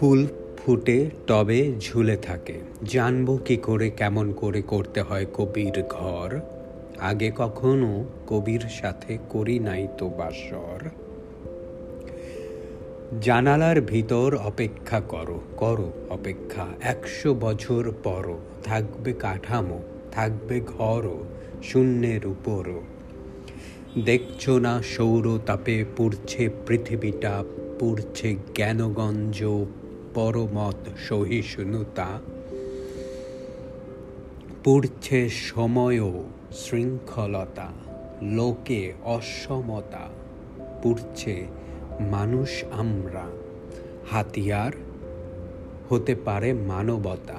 ফুল ফুটে টবে ঝুলে থাকে। জানব কি করে, কেমন করে করতে হয় কবির ঘর। আগে কখনো কবির সাথে করি নাই তো বাসর। জানালার ভিতর অপেক্ষা করো করো অপেক্ষা, একশো বছর পরও থাকবে কাঠামো, থাকবে ঘরও, শূন্যের উপরও। দেখছ না সৌর তাপে পুড়ছে পৃথিবীটা, পুড়ছে জ্ঞানগঞ্জ পরমত সহিষ্ণুতা পুড়ছে সময়ও শৃঙ্খলতা, লোকে অসমতা। পুড়ছে মানুষ আমরা, হাতিয়ার হতে পারে মানবতা।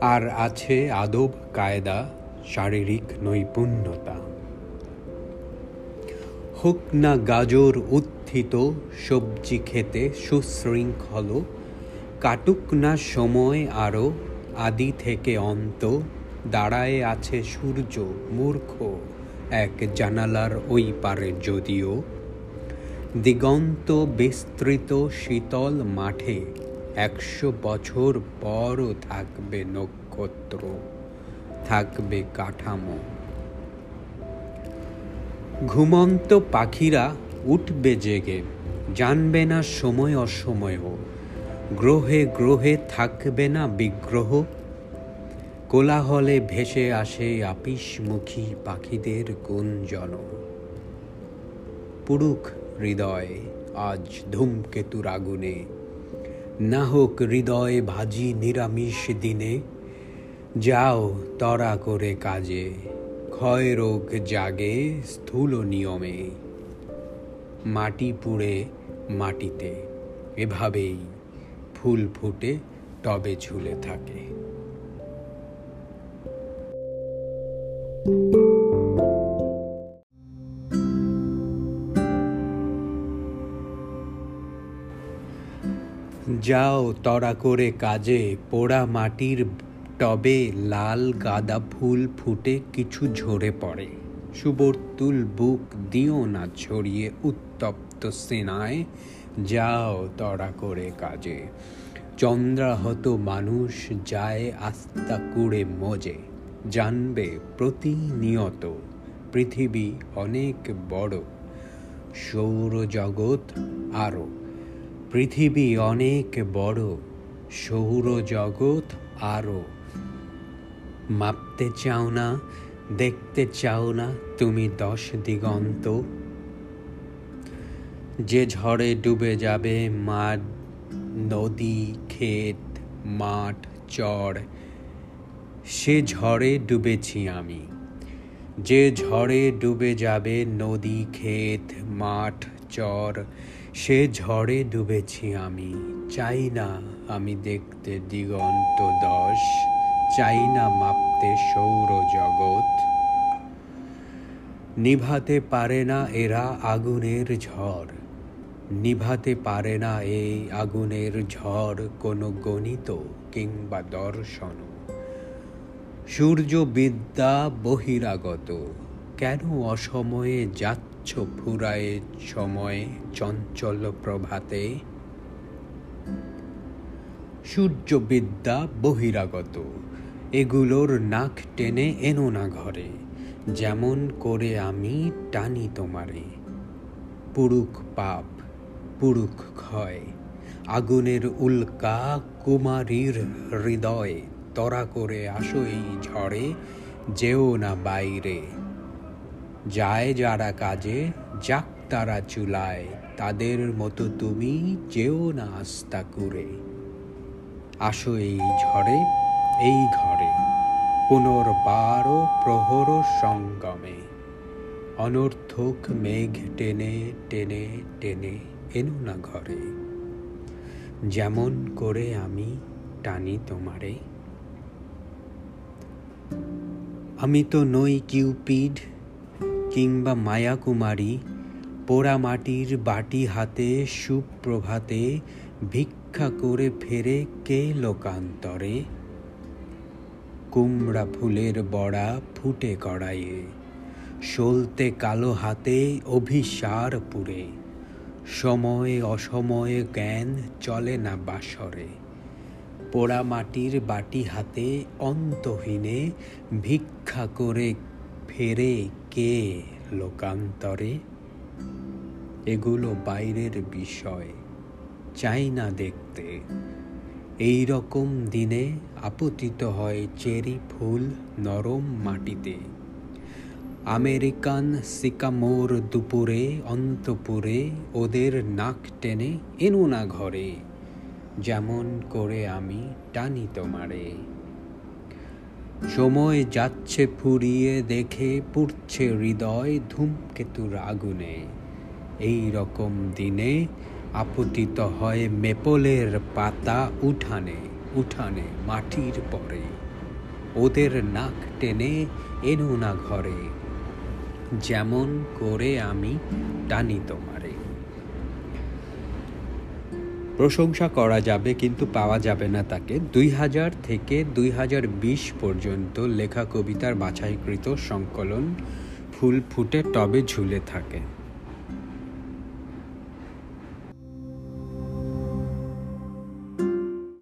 আর আছে আদব, কায়দা, শারীরিক নৈপুণ্যতা। হোক না গাজর উত্থিত সবজি খেতে সুশৃঙ্খল, কাটুক না সময় আরও আদি থেকে অন্ত, দাঁড়ায় আছে সূর্য, মূর্খ, এক জানালার ওই পারে যদিও, দিগন্ত বিস্তৃত শীতল মাঠে, একশো বছর পরও থাকবে নক্ষত্র, থাকবে কাঠামো। ঘুমন্ত পাখিরা উঠবে জেগে, জানবে না সময় অসময়ও, গ্রহে গ্রহে থাকবে না বিগ্রহ। কোলাহলে ভেসে আসে আপিসমুখী পাখিদের গুঞ্জন। পুরুষ হৃদয়, আজ ধূমকেতুর আগুনে। না হোক হৃদয় ভাজি নিরামিষ দিনে, যাও তরা করে কাজে। ক্ষয় রোগ জাগে স্থূল নিয়মে। মাটি পুড়ে মাটিতে। এভাবেই ফুল ফুটে টবে ঝুলে থাকে। যাও তরা করে কাজে, পোড়া মাটির টবে লাল গাঁদা ফুল ফুটে কিছু ঝরে পড়ে। সুবর্তুল বুক দিও না ছড়িয়ে উত্তপ্ত সেনায় যাও তড়া করে কাজে। চন্দ্রাহত মানুষ যায় আস্তা কুড়ে মজে। জানবে প্রতিনিয়ত পৃথিবী অনেক বড়, সৌরজগৎ আরও। পৃথিবী অনেক বড়, সৌরজগৎ আরও। মাপতে চাও না, দেখতে চাও না, তুমি দশ দিগন্ত যে ঝড়ে ডুবে যাবে মাঠ, নদী, ক্ষেত, মাঠ চড় সে ঝড়ে ডুবেছি আমি। যে ঝড়ে ডুবে যাবে নদী, ক্ষেত, মাঠ, চর, সে ঝড়ে ডুবেছি আমি। চাই না আমি দেখতে দিগন্ত দশ, চাই না মাপতে সৌর জগৎ। নিভাতে পারে না এরা আগুনের ঝড়। নিভাতে পারে না এই আগুনের ঝড় কোনো গণিত কিংবা দর্শন। সূর্যবিদ্যা বহিরাগত, কেন অসময়ে যাচ্ছ ফুরায়ে সময়ে চঞ্চল প্রভাতে? সূর্যবিদ্যা বহিরাগত, এগুলোর নাক টেনে এনো না ঘরে, যেমন করে আমি টানি তোমারে। পুরুক পাপ পুরুষ ক্ষয়। আগুনের উল্কা কুমারীর হৃদয় তরা করে আসো এই ঝড়ে, যেও না বাইরে। যায় যারা কাজে, যাক তারা চুলায়, তাদের মতো তুমি যেও না আস্তা করে আসো এই ঝড়ে, এই ঘরে, পুনর্বার প্রহর সঙ্গমে। অনর্থক মেঘ টেনে টেনে টেনে এনো না ঘরে। যেমন করে আমি টানি তোমারে। আমি তো নই কিউপিড, কিংবা মায়াকুমারী, পোড়া মাটির বাটি হাতে, সুপ্রভাতে, ভিক্ষা করে ফেরে কে লোকান্তরে? কুমড়া ফুলের বড়া ফুটে কড়াইয়ে, সলতে কালো হাতে অভিসার পুরে। সময়ে অসময়ে জ্ঞান চলে না বাসরে। পোড়া মাটির বাটি হাতে অন্তহীনে ভিক্ষা করে ফেরে কে লোকান্তরে? এগুলো বাইরের বিষয়, চাই না দেখতে। এই রকম দিনে আপতিত হয় চেরি ফুল নরম মাটিতে। আমেরিকান সিকামোর দুপুরে, অন্তপুরে ওদের নাক টেনে এনো না ঘরে, যেমন করে আমি টানি তোমারে। সময় যাচ্ছে ফুরিয়ে দেখে পুড়ছে হৃদয় ধূমকেতুর আগুনে। এই রকম দিনে আপতিত হয় মেপলের পাতা উঠানে উঠানে মাটির পরে। ওদের নাক টেনে এনো না ঘরে যেমন করে আমি টানি তোমারে। প্রশংসা করা যাবে কিন্তু পাওয়া যাবে না তাকে। দুই হাজার থেকে দুই হাজার বিশ পর্যন্ত লেখা কবিতার বাছাইকৃত সংকলন ফুল ফুটে টবে ঝুলে থাকে।